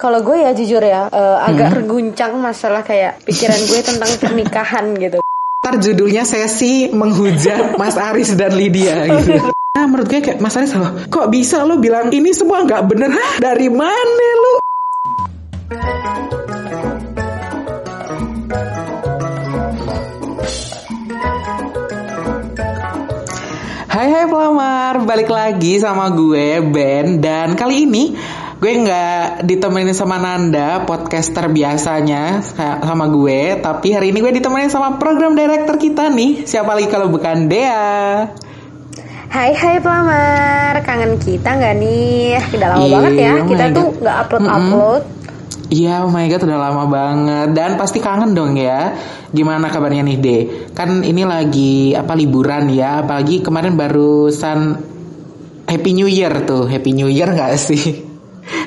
Kalau gue ya jujur ya uh, agak terguncang masalah kayak pikiran gue tentang pernikahan gitu. Ntar judulnya sesi menghujat Mas Aris dan Lydia gitu. Nah menurut gue kayak Mas Aris loh, kok bisa lo bilang ini semua nggak bener? Hah, dari mana lo? Hai hai pelamar, balik lagi sama gue Ben dan kali ini gue nggak ditemenin sama Nanda podcaster biasanya sama gue, tapi hari ini gue ditemenin sama program director kita nih. Siapa lagi kalau bukan Dea? Hai hai pelamar, kangen kita nggak nih? Udah lama Iya, banget ya, oh kita tuh nggak upload upload. Iya, oh my god, udah lama banget dan pasti kangen dong ya. Gimana kabarnya nih, De? Kan ini lagi apa liburan ya, apalagi kemarin barusan Happy New Year tuh, Happy New Year nggak sih?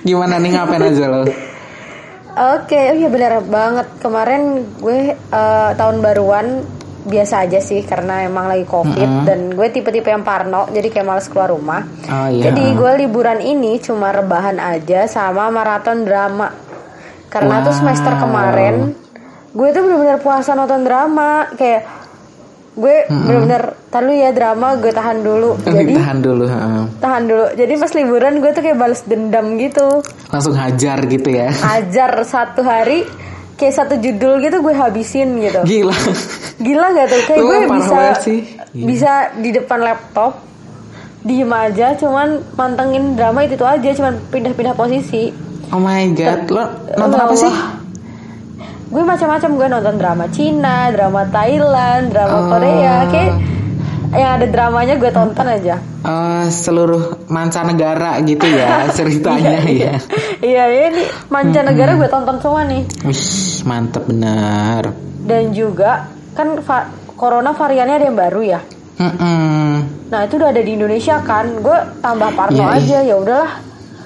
Gimana nih ngapain aja lo? Oke, oh iya benar banget. Kemarin gue eh, tahun baruan biasa aja sih karena emang lagi covid dan gue tipe-tipe yang parno jadi kayak males keluar rumah. Oh, iya. Jadi gue liburan ini cuma rebahan aja sama maraton drama. Karena tuh Wow. semester kemarin gue tuh bener-bener puasa nonton drama kayak gue bener-bener tahan dulu ya drama gue tahan dulu jadi Tahan dulu, heeh. tahan dulu jadi pas liburan gue tuh kayak balas dendam gitu langsung hajar gitu ya. ajar satu hari kayak satu judul gitu gue habisin gitu Gila. gila nggak tuh kayak Lu gue bisa sih. Gila. bisa di depan laptop diem aja cuman mantengin drama itu tuh aja cuman pindah-pindah posisi Oh my god, lo nonton apa sih? Gue macam-macam gue nonton drama Cina drama Thailand drama Oh. Korea kayak yang ada dramanya gue tonton aja Eh, seluruh mancanegara gitu ya ceritanya ya. iya iya ini mancanegara gue tonton semua nih Wih, mantep bener. dan juga kan va- corona variannya ada yang baru ya Mm-mm. Nah itu udah ada di Indonesia kan, gue tambah parno Iya, aja ya udahlah,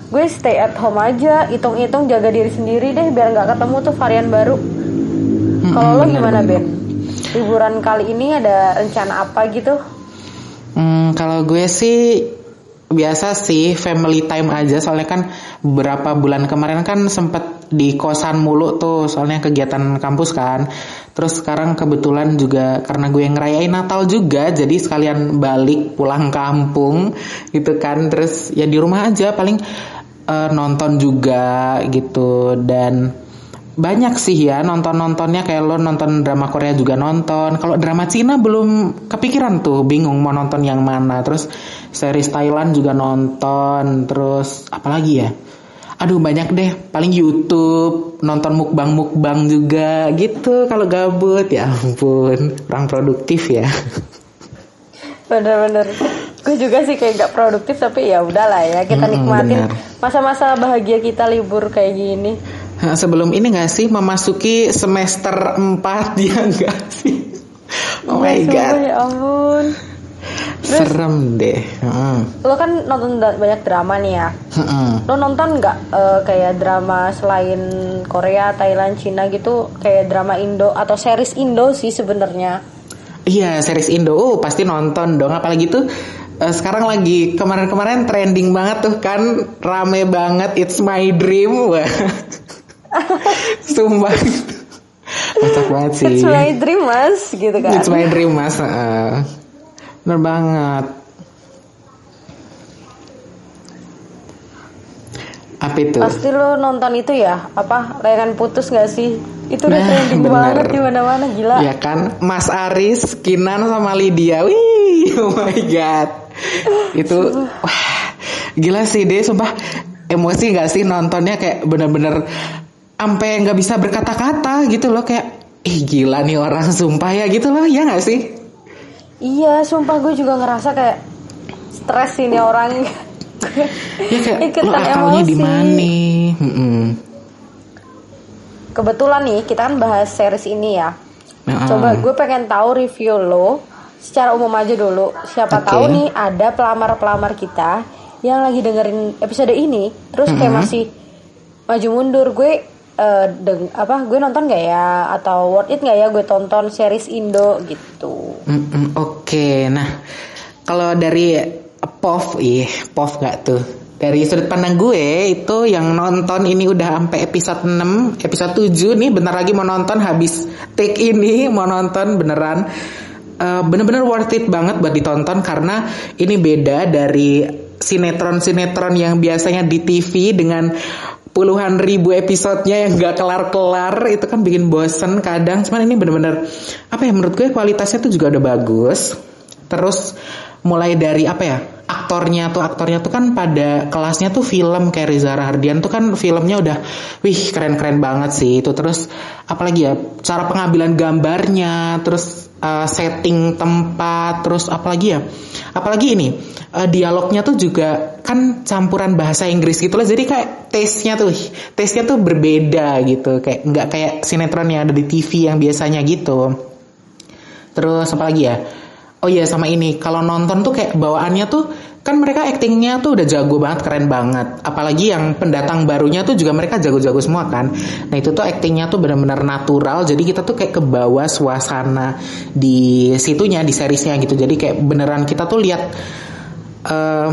gue stay at home aja, hitung-hitung jaga diri sendiri deh biar nggak ketemu tuh varian baru. Kalau lo gimana. Ben? Liburan kali ini ada rencana apa gitu? Hmm, kalau gue sih biasa sih family time aja soalnya kan beberapa bulan kemarin kan sempet di kosan mulu tuh soalnya kegiatan kampus kan terus sekarang kebetulan juga karena gue ngerayain Natal juga jadi sekalian balik pulang kampung gitu kan terus ya di rumah aja paling eh, nonton juga gitu dan banyak sih ya nonton-nontonnya kayak lo nonton drama Korea juga nonton. Kalau drama Cina belum kepikiran tuh, bingung mau nonton yang mana. Terus series Thailand juga nonton. Terus apalagi ya? Aduh banyak deh, paling YouTube, nonton mukbang-mukbang juga gitu kalau gabut. Ya ampun, kurang produktif ya. Bener-bener. Gue juga sih kayak gak produktif tapi ya udahlah ya kita Mm-mm, nikmatin masa-masa bahagia kita libur kayak gini. Sebelum ini gak sih memasuki semester 4 ya gak sih? Oh my god, Ya ampun. serem deh. Heeh. Lo kan nonton banyak drama nih ya. Heeh. Lo nonton nggak eh, kayak drama selain Korea, Thailand, Cina gitu kayak drama Indo atau series Indo sih sebenarnya. Iya, series Indo, oh pasti nonton dong. Apalagi tuh eh, sekarang lagi kemarin-kemarin trending banget tuh kan, rame banget. It's my dream, wah. Sumpah, kocak banget sih. It's my dream mas gitu kan. It's my dream mas. Heeh. Bener banget. Apa itu? Pasti lo nonton itu ya apa layangan putus gak sih? Itu udah Nah, trending bener. banget di mana-mana gila. Ya kan, Mas Aris, Kinan sama Lydia, wih, oh my god, itu, wah, gila sih deh, sumpah emosi gak sih nontonnya kayak bener-bener sampai nggak bisa berkata-kata gitu loh kayak, ih gila nih orang sumpah ya gitu loh, ya gak sih? Iya, sumpah gue juga ngerasa kayak stres ini orang. Ya kayak lo Ikutan akalnya di emosi. mana? Kebetulan nih kita kan bahas series ini ya. Nah, Coba gue pengen tahu review lo secara umum aja dulu. Siapa Oke. tahu nih ada pelamar-pelamar kita yang lagi dengerin episode ini, terus kayak Mm-hmm. masih maju mundur. Gue eh, deng- apa? Gue nonton gak ya? Atau worth it gak ya gue tonton series Indo gitu? Mm-mm, Oke, nah kalau dari POV, ih POV gak tuh? dari sudut pandang gue itu yang nonton ini udah sampai episode 6, episode 7 nih bentar lagi mau nonton habis take ini mau nonton beneran uh, bener-bener worth it banget buat ditonton karena ini beda dari sinetron-sinetron yang biasanya di TV dengan puluhan ribu episodenya yang gak kelar-kelar. Itu kan bikin bosen kadang. Cuman ini bener-bener apa ya menurut gue kualitasnya tuh juga udah bagus. Terus mulai dari apa ya aktornya tuh aktornya tuh kan pada kelasnya tuh film kayak Reza Rahardian tuh kan filmnya udah wih keren-keren banget sih itu. Terus apalagi ya cara pengambilan gambarnya terus uh, setting tempat terus apalagi ya apalagi ini uh, dialognya tuh juga kan campuran bahasa Inggris gitu loh. Jadi kayak taste-nya tuh taste-nya tuh berbeda gitu. Kayak nggak kayak sinetron yang ada di TV yang biasanya gitu. Terus apalagi ya Oh iya sama ini. Kalau nonton tuh kayak bawaannya tuh kan mereka aktingnya tuh udah jago banget keren banget. Apalagi yang pendatang barunya tuh juga mereka jago-jago semua kan? Nah itu tuh aktingnya tuh benar-benar natural. Jadi kita tuh kayak ke bawah suasana di situnya di seriesnya gitu. Jadi kayak beneran kita tuh lihat uh,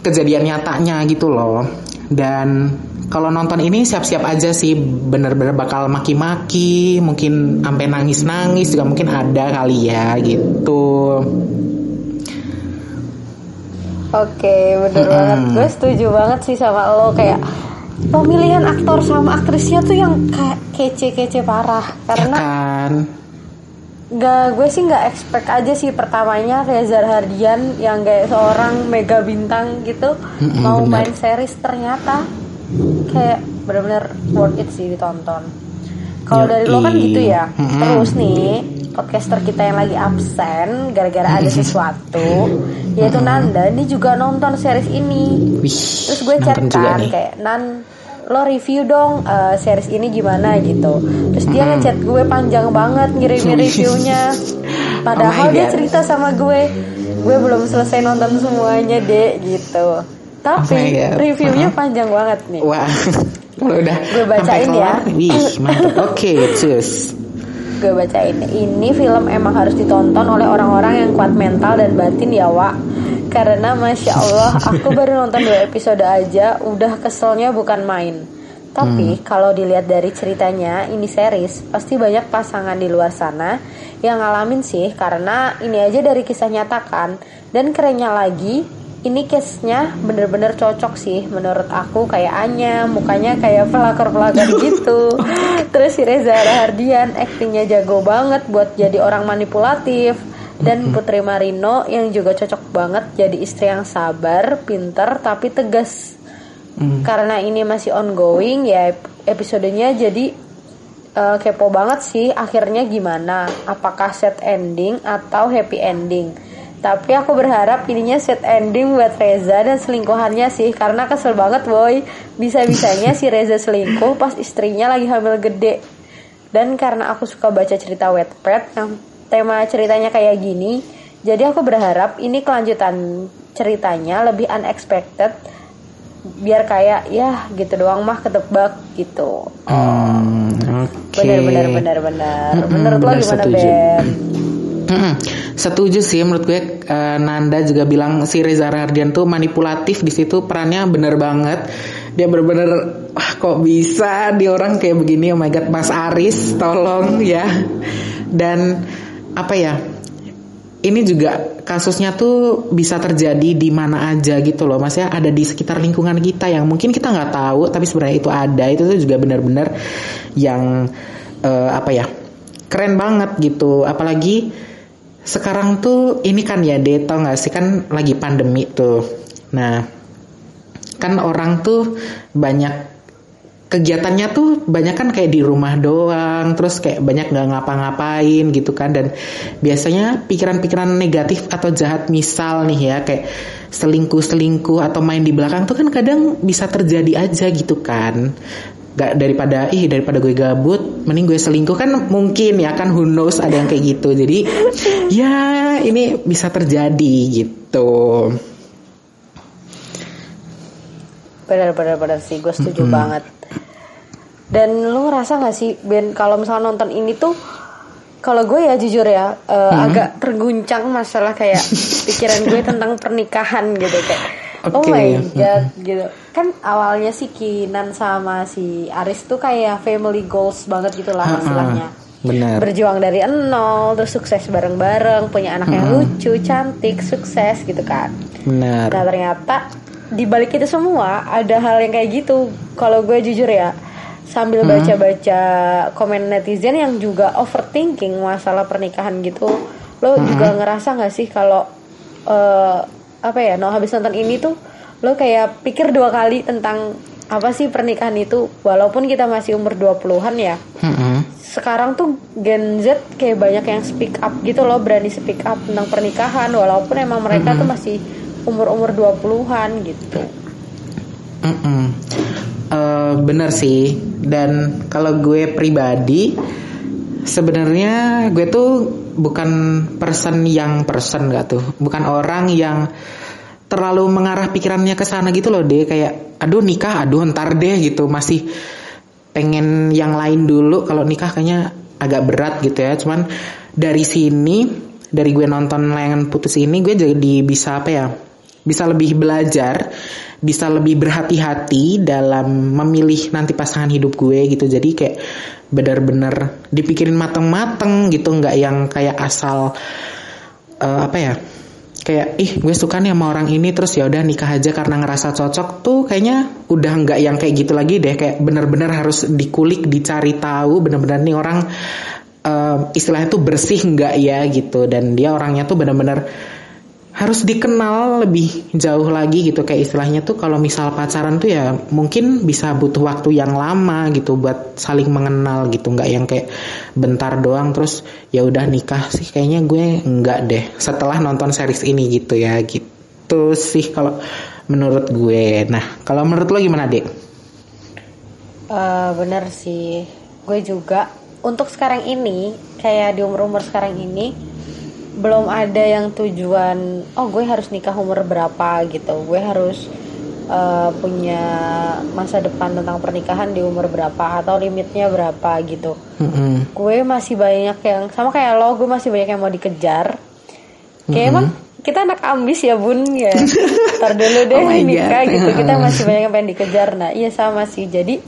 kejadian nyatanya gitu loh. Dan kalau nonton ini siap-siap aja sih bener-bener bakal maki-maki mungkin sampai nangis-nangis juga mungkin ada kali ya gitu Oke, bener hmm. banget. Gue setuju banget sih sama lo kayak pemilihan aktor sama aktrisnya tuh yang kece-kece parah karena ya kan? Gak, gue sih nggak expect aja sih pertamanya Reza Hardian yang kayak seorang mega bintang gitu mm -mm, mau bener. main series ternyata kayak bener-bener worth it sih ditonton. Kalau dari lo kan gitu ya. Mm-hmm. Terus nih podcaster kita yang lagi absen gara-gara ada sesuatu, yaitu Nanda, ini juga nonton series ini. Terus gue chat kan kayak Nan lo review dong uh, series ini gimana? gitu. Terus dia ngechat gue panjang banget ngirimin reviewnya. Padahal oh dia cerita sama gue. Gue belum selesai nonton semuanya deh gitu tapi oh reviewnya uh -huh. panjang banget nih. Wah. Kalau udah gue bacain ya. Wih, mantap. Oke, okay, cus. Gue bacain. Ini film emang harus ditonton oleh orang-orang yang kuat mental dan batin ya, Wak. Karena masya Allah, aku baru nonton dua episode aja, udah keselnya bukan main. Tapi hmm. kalau dilihat dari ceritanya, ini series pasti banyak pasangan di luar sana yang ngalamin sih karena ini aja dari kisah nyata kan. Dan kerennya lagi, ini case-nya bener-bener cocok sih menurut aku kayak Anya mukanya kayak pelakor-pelakor gitu terus si Reza Rahardian aktingnya jago banget buat jadi orang manipulatif dan Putri Marino yang juga cocok banget jadi istri yang sabar, pinter tapi tegas. Mm. Karena ini masih ongoing ya episodenya jadi uh, kepo banget sih akhirnya gimana? Apakah set ending atau happy ending? Tapi aku berharap ininya set ending buat Reza dan selingkuhannya sih. Karena kesel banget boy. Bisa-bisanya si Reza selingkuh pas istrinya lagi hamil gede. Dan karena aku suka baca cerita Wattpad Yang tema ceritanya kayak gini Jadi aku berharap ini kelanjutan ceritanya lebih unexpected Biar kayak ya gitu doang mah ketebak gitu. Hmm, oke. Okay. Bener bener bener bener. Menurut lo gimana Ben? Setuju sih menurut gue uh, Nanda juga bilang si Reza Rahardian tuh manipulatif di situ perannya bener banget. Dia bener-bener wah kok bisa di orang kayak begini oh my god Mas Aris tolong ya. Dan apa ya? Ini juga kasusnya tuh bisa terjadi di mana aja gitu loh, mas ya ada di sekitar lingkungan kita yang mungkin kita nggak tahu, tapi sebenarnya itu ada. Itu tuh juga benar-benar yang uh, apa ya? Keren banget gitu. Apalagi sekarang tuh ini kan ya deh tau gak sih? Kan lagi pandemi tuh. Nah kan orang tuh banyak kegiatannya tuh banyak kan kayak di rumah doang terus kayak banyak nggak ngapa-ngapain gitu kan. Dan biasanya pikiran-pikiran negatif atau jahat misal nih ya kayak selingkuh-selingkuh atau main di belakang tuh kan kadang bisa terjadi aja gitu kan gak daripada ih daripada gue gabut mending gue selingkuh. Kan mungkin ya kan who knows ada yang kayak gitu. Jadi ya ini bisa terjadi gitu. Benar benar benar sih. Gue setuju mm -hmm. banget. Dan lu ngerasa gak sih Ben kalau misalnya nonton ini tuh kalau gue ya jujur ya uh, hmm. agak terguncang masalah kayak pikiran gue tentang pernikahan gitu. Kayak oh Oke. my god gitu kan awalnya si Kinan sama si Aris tuh kayak family goals banget gitu lah istilahnya Benar. berjuang dari nol terus sukses bareng-bareng punya anak yang lucu cantik sukses gitu kan Benar. Nah ternyata di balik itu semua ada hal yang kayak gitu. Kalau gue jujur ya, sambil baca-baca komen netizen yang juga overthinking masalah pernikahan gitu, lo juga ngerasa nggak sih kalau eh, apa ya, no habis nonton ini tuh lo kayak pikir dua kali tentang apa sih pernikahan itu, walaupun kita masih umur 20-an ya. Mm-mm. Sekarang tuh Gen Z kayak banyak yang speak up gitu loh, berani speak up tentang pernikahan walaupun emang mereka tuh masih umur-umur 20-an gitu. Mm-mm. Eh, bener sih dan kalau gue pribadi sebenarnya gue tuh bukan person yang person gak tuh. Bukan orang yang terlalu mengarah pikirannya ke sana gitu loh deh kayak aduh nikah aduh ntar deh gitu. Masih pengen yang lain dulu. Kalau nikah kayaknya agak berat gitu ya. Cuman dari sini dari gue nonton layangan putus ini gue jadi bisa apa ya bisa lebih belajar bisa lebih berhati-hati dalam memilih nanti pasangan hidup gue gitu. Jadi kayak benar-benar dipikirin mateng-mateng gitu nggak yang kayak asal eh, apa ya kayak ih gue suka nih sama orang ini terus ya udah nikah aja karena ngerasa cocok tuh kayaknya udah nggak yang kayak gitu lagi deh kayak bener-bener harus dikulik dicari tahu bener-bener nih orang eh, istilahnya tuh bersih nggak ya gitu dan dia orangnya tuh bener-bener harus dikenal lebih jauh lagi gitu. Kayak istilahnya tuh kalau misal pacaran tuh ya mungkin bisa butuh waktu yang lama gitu buat saling mengenal gitu. Nggak yang kayak bentar doang terus ya udah nikah sih. Kayaknya gue nggak deh setelah nonton series ini gitu ya. Gitu sih kalau menurut gue. Nah kalau menurut lo gimana dek? Eh, bener sih, gue juga. Untuk sekarang ini kayak di umur-umur sekarang ini belum ada yang tujuan oh gue harus nikah umur berapa gitu. Gue harus eh, punya masa depan tentang pernikahan di umur berapa atau limitnya berapa gitu. Mm-mm. gue masih banyak yang sama kayak lo gue masih banyak yang mau dikejar. Kayak emang kita anak ambis ya bun ya. Ntar dulu deh Oh nikah God. gitu. Kita masih banyak yang pengen dikejar. Nah iya sama sih. Jadi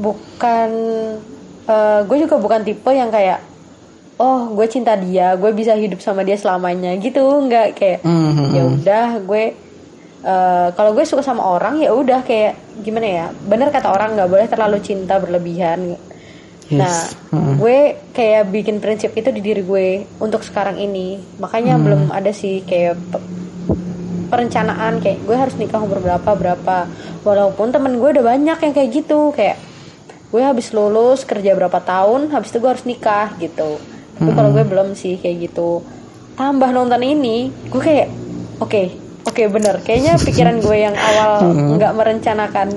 bukan eh, gue juga bukan tipe yang kayak oh gue cinta dia gue bisa hidup sama dia selamanya gitu nggak kayak Mhm. ya udah gue eh, kalau gue suka sama orang ya udah kayak gimana ya bener kata orang nggak boleh terlalu cinta berlebihan Yes. Nah, Mm-mm. gue kayak bikin prinsip itu di diri gue untuk sekarang ini. Makanya belum ada sih kayak pe- perencanaan kayak gue harus nikah umur berapa berapa. Walaupun temen gue udah banyak yang kayak gitu kayak gue habis lulus kerja berapa tahun, habis itu gue harus nikah gitu. Tapi kalau gue belum sih kayak gitu. Tambah nonton ini, gue kayak oke, oke bener. Kayaknya pikiran gue yang awal nggak merencanakan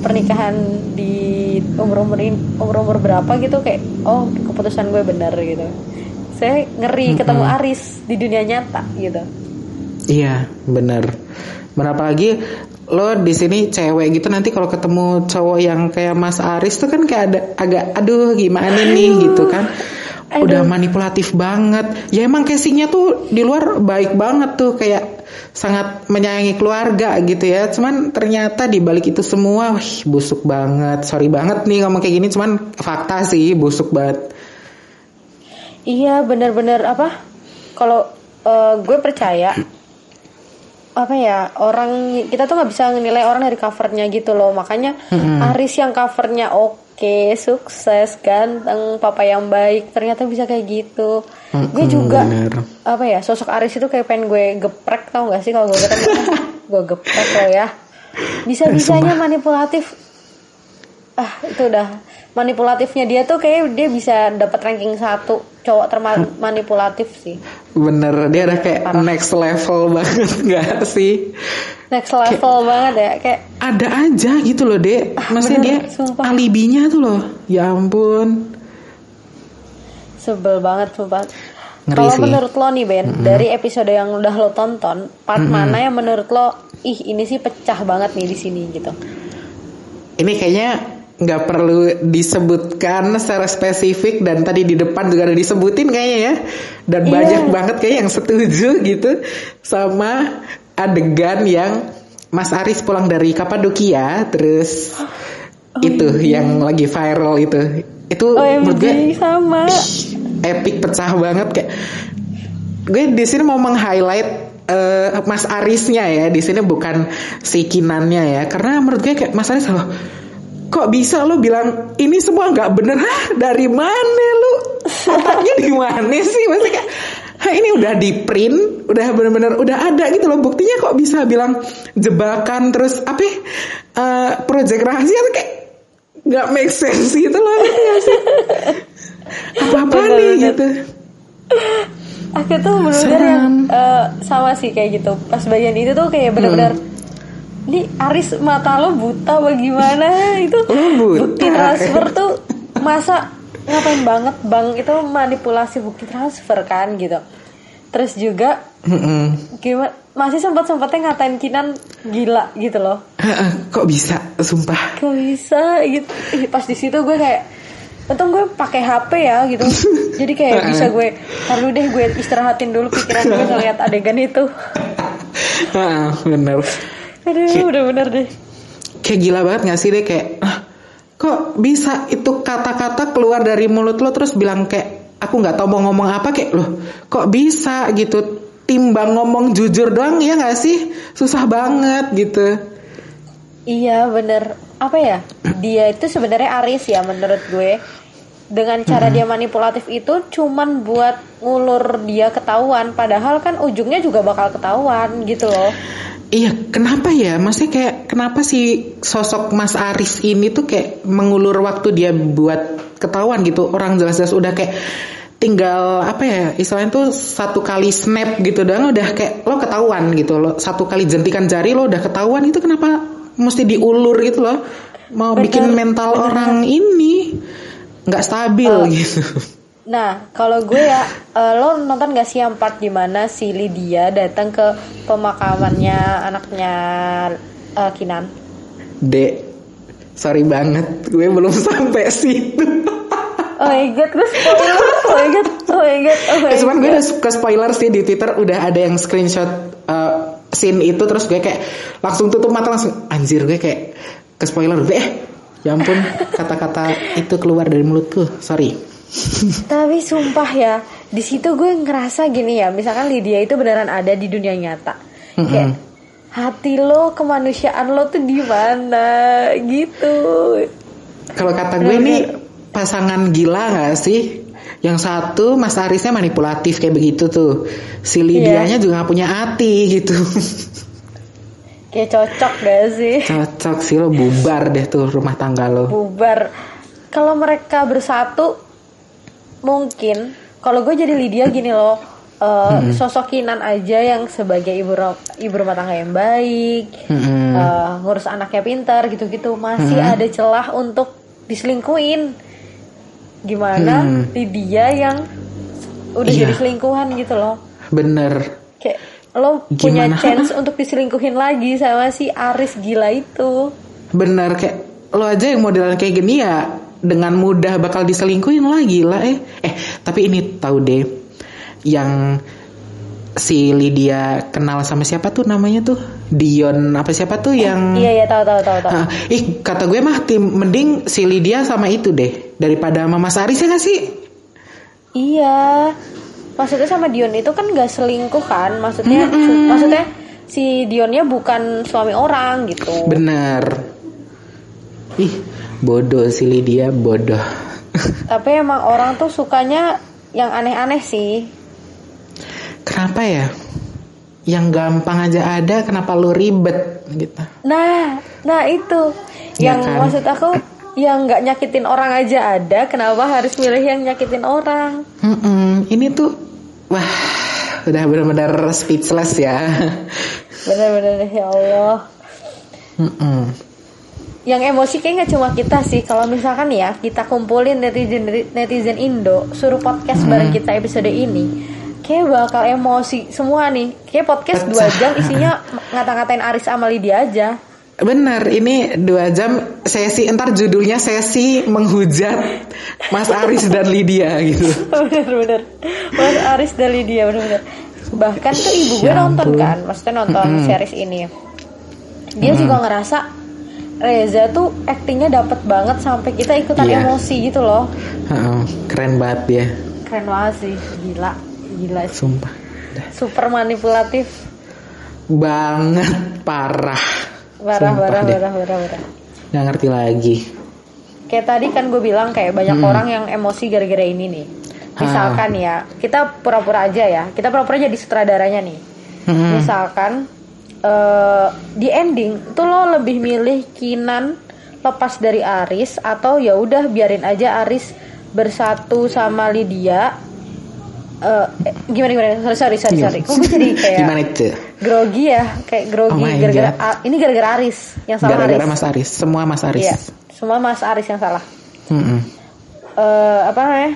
pernikahan di umur umur umur umur berapa gitu kayak oh keputusan gue benar gitu saya ngeri ketemu Aris di dunia nyata gitu Iya, bener. Berapa lagi lo di sini cewek gitu nanti kalau ketemu cowok yang kayak Mas Aris tuh kan kayak ada agak aduh gimana nih gitu kan. Udah manipulatif banget. Ya emang casingnya tuh di luar baik banget tuh kayak sangat menyayangi keluarga gitu ya. Cuman ternyata di balik itu semua wih, busuk banget. Sorry banget nih ngomong kayak gini cuman fakta sih busuk banget. iya benar-benar apa kalau eh, gue percaya apa ya orang kita tuh nggak bisa nilai orang dari covernya gitu loh makanya Aris yang covernya oke sukses ganteng papa yang baik. Ternyata bisa kayak gitu. Gue Mm-mm, juga bener. apa ya sosok Aris itu kayak pengen gue geprek tau gak sih? Kalau gue ketemu gue geprek lo ya. Bisa bisanya manipulatif ah itu udah manipulatifnya dia tuh kayak dia bisa dapat ranking satu. Cowok termanipulatif sih. Bener dia udah kayak next level banget. Nggak sih? next level banget ya kayak ada aja gitu loh dek. Maksudnya dia bener, sumpah. alibinya tuh loh. Ya ampun. Sebel banget sumpah. Kalau menurut lo nih Ben dari episode yang udah lo tonton part mana yang menurut lo ih ini sih pecah banget nih di sini gitu? Ini kayaknya nggak perlu disebutkan secara spesifik dan tadi di depan juga ada disebutin kayaknya ya dan Iya. banyak banget kayak yang setuju gitu sama adegan yang Mas Aris pulang dari Kapadokia terus itu yang lagi viral itu itu Oh menurut gue sama. epic pecah banget kayak gue di sini mau meng-highlight eh, Mas Arisnya ya di sini bukan si Kinannya ya karena menurut gue kayak Mas Aris loh kok bisa lo bilang ini semua nggak bener? Hah, dari mana lu? Otaknya di mana sih? Maksudnya kayak Hah, ini udah di print udah bener-bener udah ada gitu loh. Buktinya kok bisa bilang jebakan terus apa eh, project rahasia tuh kayak nggak make sense gitu loh apa-apa nih gitu. Aku tuh bener-bener yang eh, sama sih kayak gitu. Pas bagian itu tuh kayak bener-bener ini Aris mata lo buta bagaimana itu buta. bukti transfer tuh masa ngapain banget? Bang itu manipulasi bukti transfer kan gitu. Terus juga Mm-mm. gimana? Masih sempat sempatnya ngatain Kinan gila gitu loh. Kok bisa? Sumpah. Gak bisa? Gitu. Pas di situ gue kayak Untung gue pakai HP ya gitu. Jadi kayak bisa gue Lalu deh gue istirahatin dulu pikiran gue ngeliat adegan itu. Heeh, bener Aduh bener-bener deh. kayak gila banget gak sih deh kayak "Ah, kok bisa itu kata-kata keluar dari mulut lo terus bilang kayak aku nggak tahu mau ngomong apa kayak loh kok bisa? Gitu. Timbang ngomong jujur doang ya gak sih? Susah banget gitu. Iya bener. Apa ya? Dia itu sebenarnya Aris ya menurut gue Dengan cara dia manipulatif itu Cuman buat ngulur dia ketahuan. Padahal kan ujungnya juga bakal ketahuan gitu loh. Iya, kenapa ya? Maksudnya kayak kenapa sih sosok Mas Aris ini tuh kayak mengulur waktu dia buat ketahuan gitu. Orang jelas-jelas udah kayak tinggal apa ya istilahnya tuh satu kali snap gitu doang udah kayak lo ketahuan gitu lo. Satu kali jentikan jari lo udah ketahuan. Itu kenapa mesti diulur gitu loh? Mau bikin mental orang ini nggak stabil Oh. gitu Nah, kalau gue ya, eh, lo nonton gak sih yang part di mana si Lydia datang ke pemakamannya anaknya eh, Kinan? dek sorry banget gue belum sampai situ Oh my god, gue spoiler. Oh my god, oh my god, oh my Eh, cuman gue udah ke spoiler sih di Twitter udah ada yang screenshot uh, scene itu terus gue kayak langsung tutup mata langsung anjir gue kayak ke spoiler gue eh ya ampun kata-kata itu keluar dari mulutku. Sorry. Tapi sumpah ya, di situ gue ngerasa gini ya, misalkan Lydia itu beneran ada di dunia nyata. Kayak hati lo, kemanusiaan lo tuh di mana? Gitu. kalau kata gue nih pasangan gila gak sih? Yang satu Mas Arisnya manipulatif kayak begitu tuh. Si Lydianya juga gak punya hati gitu Kayak cocok gak sih? cocok sih lo bubar deh tuh rumah tangga lo bubar. Kalau mereka bersatu, mungkin. Kalau gue jadi Lydia gini loh, eh, sosok Kinan aja yang sebagai ibu ibu rumah tangga yang baik, Mm-mm. eh, ngurus anaknya pintar gitu-gitu, masih ada celah untuk diselingkuin. Gimana Hmm. Lydia yang udah Iya. jadi selingkuhan gitu loh, bener kayak lo punya Gimana? chance untuk diselingkuhin lagi sama si Aris gila itu. Bener kayak lo aja yang modelan kayak gini ya dengan mudah bakal diselingkuhin lagi lah eh eh tapi ini tahu deh yang si Lydia kenal sama siapa tuh namanya tuh Dion apa siapa tuh yang Iya iya tahu tahu tahu tahu. Ah, ih kata gue mah tim mending si Lydia sama itu deh daripada sama Mas Aris ya gak sih Iya, maksudnya sama Dion itu kan gak selingkuh kan? Maksudnya, maksudnya si Dionnya bukan suami orang gitu. bener ih bodoh si Lydia bodoh Tapi emang orang tuh sukanya yang aneh-aneh sih. kenapa ya yang gampang aja ada kenapa lu ribet gitu Nah, nah itu Ya yang kan? maksud aku yang nggak nyakitin orang aja ada. Kenapa harus milih yang nyakitin orang? Mm-mm, ini tuh wah udah benar-benar speechless ya. Bener-bener ya Allah. Mm-mm. Yang emosi kayak nggak cuma kita sih. Kalau misalkan ya kita kumpulin netizen netizen Indo, suruh podcast bareng kita episode ini, kayak bakal emosi semua nih. Kayak podcast dua jam isinya ngata-ngatain Aris sama Lydia aja. Bener, ini dua jam sesi, entar judulnya sesi menghujat Mas Aris dan Lydia gitu. Bener-bener. Mas Aris dan Lydia bener-bener. Bahkan tuh ibu gue nonton kan, maksudnya nonton series ini. dia juga ngerasa Reza tuh aktingnya dapet banget sampai kita ikutan Iya. emosi gitu loh keren banget dia keren banget sih gila gila sih. sumpah super manipulatif banget parah parah deh. parah parah parah nggak ngerti lagi. Kayak tadi kan gue bilang kayak banyak orang yang emosi gara-gara ini nih. Misalkan ya kita pura-pura aja ya. Kita pura-pura jadi sutradaranya nih. Mm-mm. misalkan eh, di ending tuh lo lebih milih Kinan lepas dari Aris atau ya udah biarin aja Aris bersatu sama Lydia Eh, eh, gimana gimana? Sorry sorry sorry sorry. Kok gue jadi kayak gimana itu? grogi ya? Kayak grogi Oh gara-gara. A- ini gara-gara Aris yang salah gara-gara Aris. Mas Aris. Semua Mas Aris. Iya, semua Mas Aris yang salah. Mm-mm. eh apa namanya?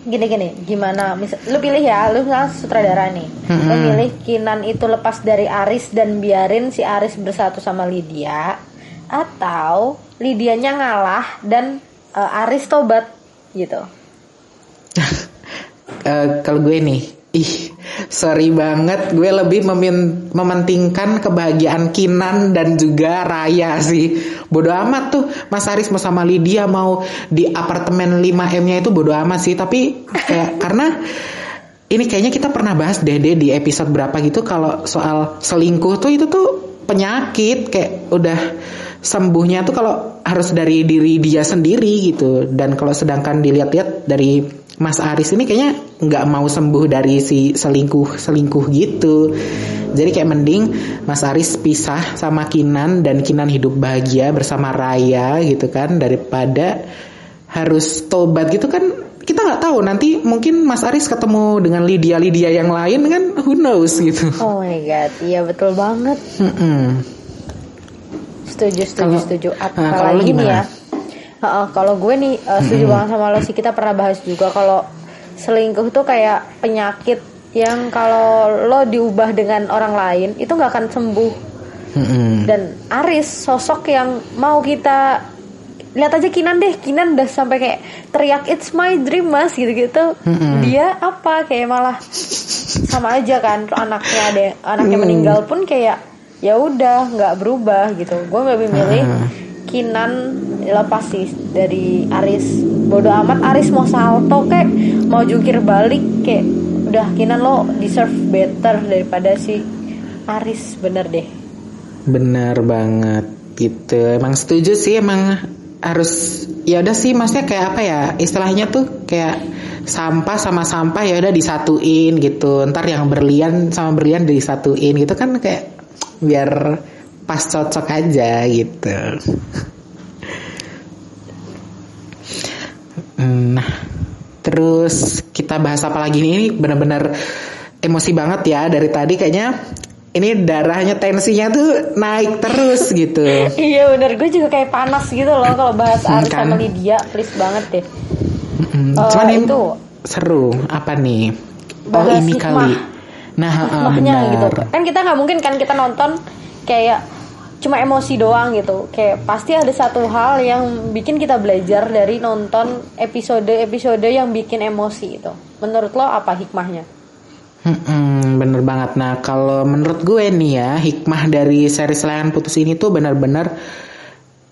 Gini gini. Gimana? Misal lu pilih ya. Lu misalnya sutradara nih. Lu Mm-mm. milih Kinan itu lepas dari Aris dan biarin si Aris bersatu sama Lydia atau Lydianya ngalah dan eh, Aris tobat gitu Eh, kalau gue nih, ih, sorry banget, gue lebih memin- mementingkan kebahagiaan Kinan dan juga Raya sih. Bodoh amat tuh, Mas Aris mau sama Lydia mau di apartemen 5M-nya itu bodoh amat sih. Tapi kayak karena ini kayaknya kita pernah bahas deh di episode berapa gitu kalau soal selingkuh tuh itu tuh penyakit kayak udah sembuhnya tuh kalau harus dari diri dia sendiri gitu dan kalau sedangkan dilihat-lihat dari Mas Aris ini kayaknya nggak mau sembuh dari si selingkuh selingkuh gitu. Jadi kayak mending Mas Aris pisah sama Kinan dan Kinan hidup bahagia bersama Raya gitu kan. Daripada harus tobat gitu kan kita nggak tahu. Nanti mungkin Mas Aris ketemu dengan Lydia Lydia yang lain kan who knows gitu. Oh my god iya betul banget. Mm-mm. setuju setuju setuju. Nah, kalau lu apalagi nih gimana? ya Heeh, kalau gue nih eh, setuju banget sama lo sih. Kita pernah bahas juga kalau selingkuh tuh kayak penyakit yang kalau lo diubah dengan orang lain itu nggak akan sembuh. Mm-mm. dan Aris sosok yang mau kita lihat aja Kinan deh. Kinan udah sampai kayak teriak it's my dream mas gitu gitu dia apa? Kayak malah sama aja kan. Anaknya ada anaknya meninggal pun kayak ya udah nggak berubah gitu. Gue lebih milih Kinan lepas sih dari Aris bodoh amat Aris mau salto kayak mau jungkir balik kayak udah Kinan lo deserve better daripada si Aris bener deh Benar banget gitu. Emang setuju sih emang harus ya udah sih maksudnya kayak apa ya istilahnya tuh kayak sampah sama sampah ya udah disatuin gitu. Ntar yang berlian sama berlian disatuin gitu kan kayak biar pas cocok aja gitu. Nah, terus kita bahas apa lagi nih? Ini benar-benar emosi banget ya dari tadi kayaknya ini darahnya tensinya tuh naik terus gitu. Iya bener gue juga kayak panas gitu loh kalau bahas Hmm, Aris kan? sama Lydia please banget deh. Mm, Eh, Cuman itu. seru apa nih? Oh Bahas ini hikmah. kali. Nah, ah, Hikmahnya benar. gitu. Kan kita nggak mungkin kan kita nonton kayak cuma emosi doang gitu. Kayak pasti ada satu hal yang bikin kita belajar dari nonton episode-episode yang bikin emosi itu. Menurut lo apa hikmahnya? Mm-mm, bener banget. Nah, kalau menurut gue nih ya, hikmah dari series Layangan Putus ini tuh benar-benar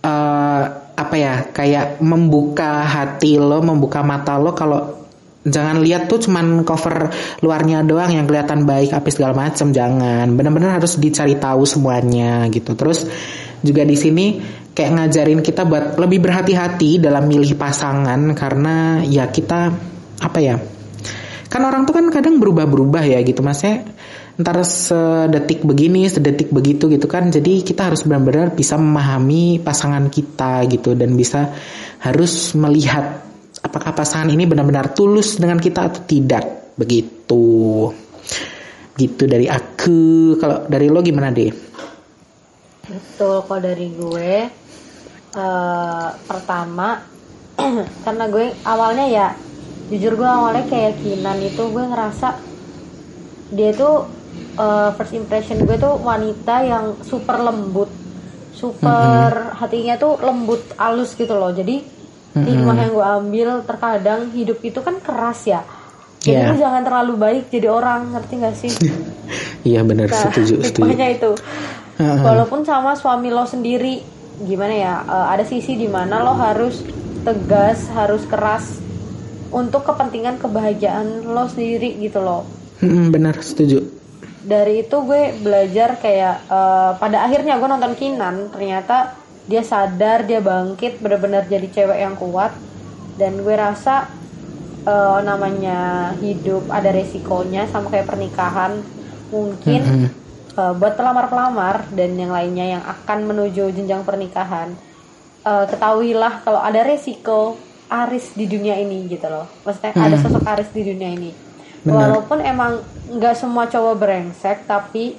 eh, apa ya, kayak membuka hati lo, membuka mata lo kalau jangan lihat tuh cuman cover luarnya doang yang kelihatan baik apa segala macam jangan. Benar-benar harus dicari tahu semuanya gitu. Terus juga di sini kayak ngajarin kita buat lebih berhati-hati dalam milih pasangan karena ya kita apa ya kan orang tuh kan kadang berubah-berubah ya gitu. Maksudnya ntar sedetik begini sedetik begitu gitu kan. Jadi kita harus benar-benar bisa memahami pasangan kita gitu dan bisa harus melihat apakah pasangan ini benar-benar tulus dengan kita atau tidak? Begitu. Gitu dari aku. Kalau dari lo gimana deh Betul kalau dari gue eh, pertama karena gue awalnya ya jujur gue awalnya kayak Kinan itu gue ngerasa dia tuh eh, first impression gue tuh wanita yang super lembut. Super hatinya tuh lembut halus gitu loh. Jadi hikmah yang gue ambil terkadang hidup itu kan keras ya. Jadi Iya. lu jangan terlalu baik jadi orang ngerti gak sih? Iya benar Nah, setuju setuju. hikmahnya itu. Heeh. walaupun sama suami lo sendiri gimana ya eh, ada sisi di mana lo harus tegas harus keras untuk kepentingan kebahagiaan lo sendiri gitu loh Mm-mm, benar setuju. Dari itu gue belajar kayak eh, pada akhirnya gue nonton Kinan ternyata dia sadar dia bangkit benar-benar jadi cewek yang kuat. Dan gue rasa eh, namanya hidup ada resikonya sama kayak pernikahan. Mungkin eh, buat pelamar-pelamar dan yang lainnya yang akan menuju jenjang pernikahan eh, ketahuilah kalau ada resiko Aris di dunia ini gitu loh. Maksudnya ada Hmm. sosok Aris di dunia ini. Benar. walaupun emang nggak semua cowok brengsek tapi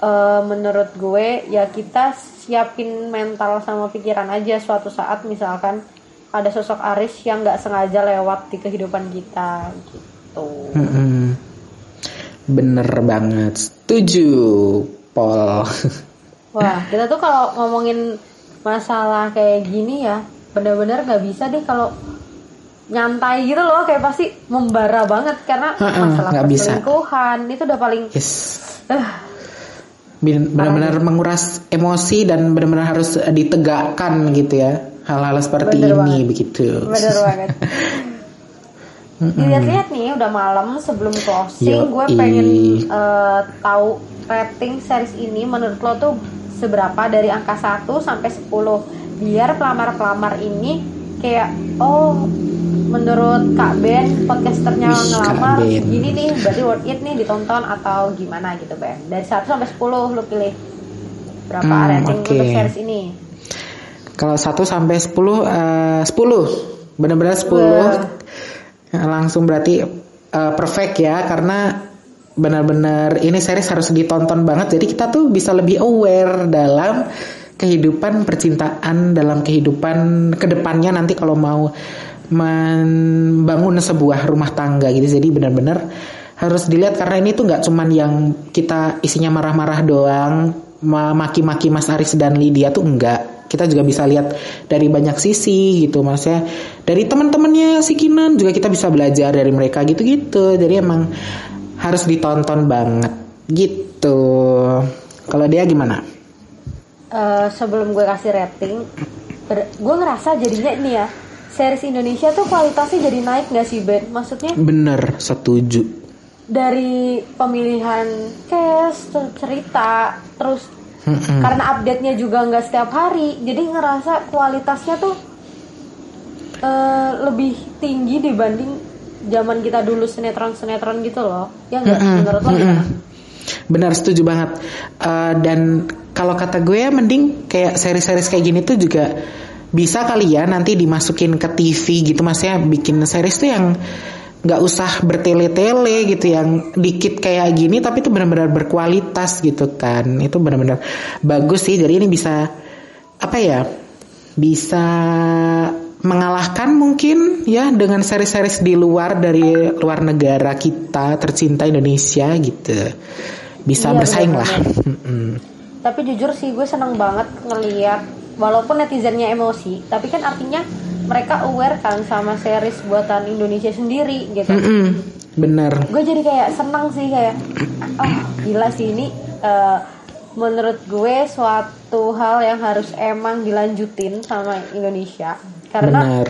eh, menurut gue ya kita siapin mental sama pikiran aja suatu saat misalkan ada sosok Aris yang nggak sengaja lewat di kehidupan kita gitu. Bener banget. Setuju Paul Wah, kita tuh kalau ngomongin masalah kayak gini ya, benar-benar nggak bisa deh kalau nyantai gitu loh, kayak pasti membara banget karena Ha-ha, masalah nggak bisa. perselingkuhan itu udah paling yes. Ben- benar-benar menguras emosi dan benar-benar harus ditegakkan gitu ya hal-hal seperti Bener ini banget. begitu. Bener banget. Dilihat-lihat nih udah malam sebelum closing, gue pengen eh, tahu rating series ini menurut lo tuh seberapa dari angka 1 sampai 10 biar pelamar-pelamar ini kayak oh menurut Kak Ben podcasternya Wih, ngelamar Ben. gini nih berarti worth it nih ditonton atau gimana gitu Ben dari 1 sampai 10 lo pilih berapa Hmm, rating oke. untuk series ini Kalau 1 sampai 10 eh, 10. Benar-benar 10. Wah. Ya, Langsung berarti eh, perfect ya karena benar-benar ini series harus ditonton banget jadi kita tuh bisa lebih aware dalam kehidupan percintaan dalam kehidupan ke depannya nanti kalau mau membangun sebuah rumah tangga gitu. Jadi benar-benar harus dilihat karena ini tuh nggak cuman yang kita isinya marah-marah doang ma- maki-maki Mas Aris dan Lydia tuh enggak kita juga bisa lihat dari banyak sisi gitu maksudnya dari teman-temannya si Kinan juga kita bisa belajar dari mereka gitu-gitu. Jadi emang harus ditonton banget gitu. Kalau dia gimana? Eh, sebelum gue kasih rating, gue ngerasa jadinya ini ya, series Indonesia tuh kualitasnya jadi naik gak sih Ben? Maksudnya bener setuju dari pemilihan cast, cerita, terus Mm-mm. karena update-nya juga nggak setiap hari, jadi ngerasa kualitasnya tuh eh, lebih tinggi dibanding zaman kita dulu sinetron-sinetron gitu loh. Ya nggak? Menurut lo gimana? Benar setuju banget. Eh, dan kalau kata gue ya mending kayak seri-seri kayak gini tuh juga bisa kali ya nanti dimasukin ke TV gitu maksudnya bikin series tuh yang nggak usah bertele-tele gitu yang dikit kayak gini tapi itu benar-benar berkualitas gitu kan itu benar-benar bagus sih jadi ini bisa apa ya bisa mengalahkan mungkin ya dengan seri-series di luar dari luar negara kita tercinta Indonesia gitu bisa Iya, bersaing lah benar-benar. Mm-mm. Tapi jujur sih gue seneng banget ngeliat walaupun netizennya emosi, tapi kan artinya mereka aware kan sama series buatan Indonesia sendiri gitu. Mm-mm. bener Gue jadi kayak seneng sih kayak, oh gila sih ini eh, menurut gue suatu hal yang harus emang dilanjutin sama Indonesia karena bener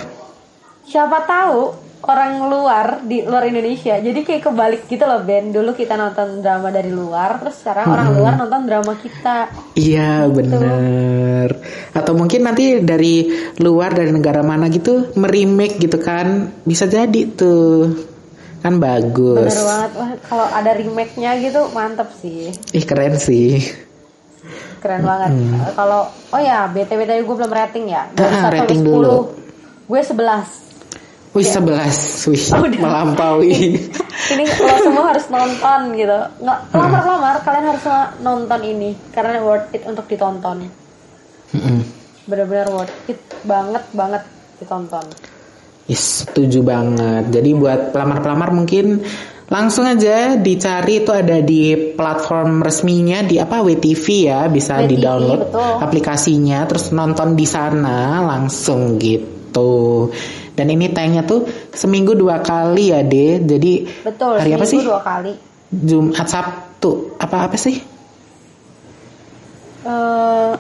siapa tahu orang luar di luar Indonesia. Jadi kayak kebalik gitu loh Ben. Dulu kita nonton drama dari luar terus sekarang orang luar nonton drama kita. Iya Gitu. bener. Atau mungkin nanti dari luar dari negara mana gitu Merimake gitu kan. Bisa jadi tuh. Kan bagus. Bener banget. Wah, kalau ada remake-nya gitu mantep sih. Ih keren sih. Keren banget. Eh, kalau oh ya btw tadi gue belum rating ya. Dari Ah, 1 sampai rating 10 dulu. gue 11 Wih sebelas Wih Udah. melampaui ini lo semua harus nonton gitu nggak lamar lamar kalian harus nonton ini karena worth it untuk ditonton Mm-mm. bener-bener worth it banget banget ditonton Yes, setuju banget. Jadi buat pelamar-pelamar mungkin langsung aja dicari itu ada di platform resminya di apa WTV ya, bisa WTV, di-download betul. aplikasinya terus nonton di sana langsung gitu. Dan ini tayangnya tuh seminggu dua kali ya, De. Jadi betul hari apa sih? dua kali Jumat, Sabtu. Apa apa sih? Eh,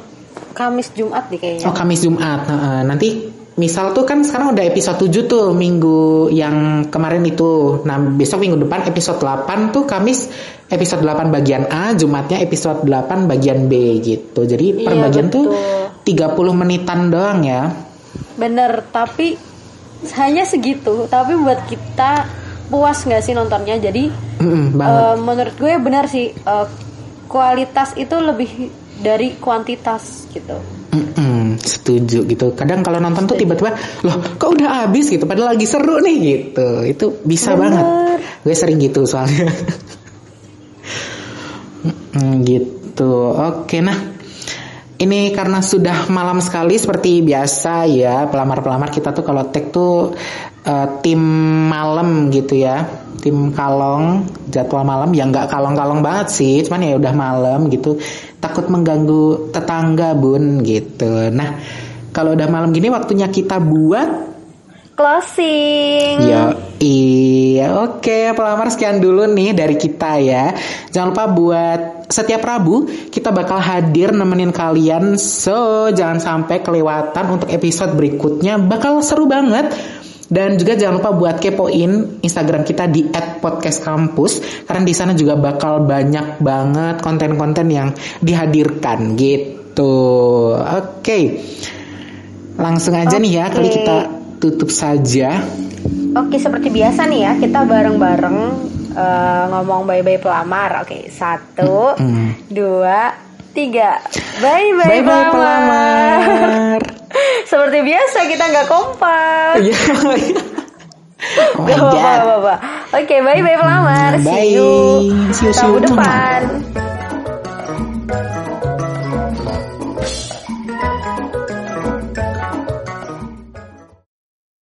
Kamis Jumat nih kayaknya. Oh Kamis Jumat. Nah, nanti misal tuh kan sekarang udah episode 7 tuh minggu yang kemarin itu. Nah besok minggu depan episode 8 tuh Kamis episode 8 bagian A, Jumatnya episode 8 bagian B gitu. Jadi per Iya, bagian tuh betul. 30 menitan doang ya. Bener, tapi hanya segitu. Tapi buat kita puas nggak sih nontonnya? Jadi banget. eh, menurut gue benar sih eh, kualitas itu lebih dari kuantitas gitu. Mm-mm, setuju gitu. Kadang kalau nonton tuh tiba-tiba, loh kok udah habis gitu, padahal lagi seru nih gitu. Itu bisa Bener. banget. Gue sering gitu soalnya. Mm, gitu. Oke, nah ini karena sudah malam sekali seperti biasa ya pelamar-pelamar kita tuh kalau tag tuh eh, tim malam gitu ya tim kalong jadwal malam ya nggak kalong-kalong banget sih cuman ya udah malam gitu takut mengganggu tetangga bun gitu nah kalau udah malam gini waktunya kita buat Closing. Ya, iya, oke, pelamar sekian dulu nih dari kita ya. Jangan lupa buat setiap Rabu kita bakal hadir nemenin kalian. So, jangan sampai kelewatan untuk episode berikutnya. Bakal seru banget. Dan juga jangan lupa buat kepoin Instagram kita di @podcastkampus karena di sana juga bakal banyak banget konten-konten yang dihadirkan gitu. Oke. Langsung aja nih ya kali kita tutup saja. Oke, seperti biasa nih ya, kita bareng-bareng eh, ngomong bye-bye pelamar. Oke, satu, Mm. dua, tiga. Bye bye pelamar. pelamar. seperti biasa kita nggak kompak. Iya. oh my Gak apa-apa, god. gak apa-apa. Oke, bye-bye pelamar. Bye. See you See you, see tahun depan.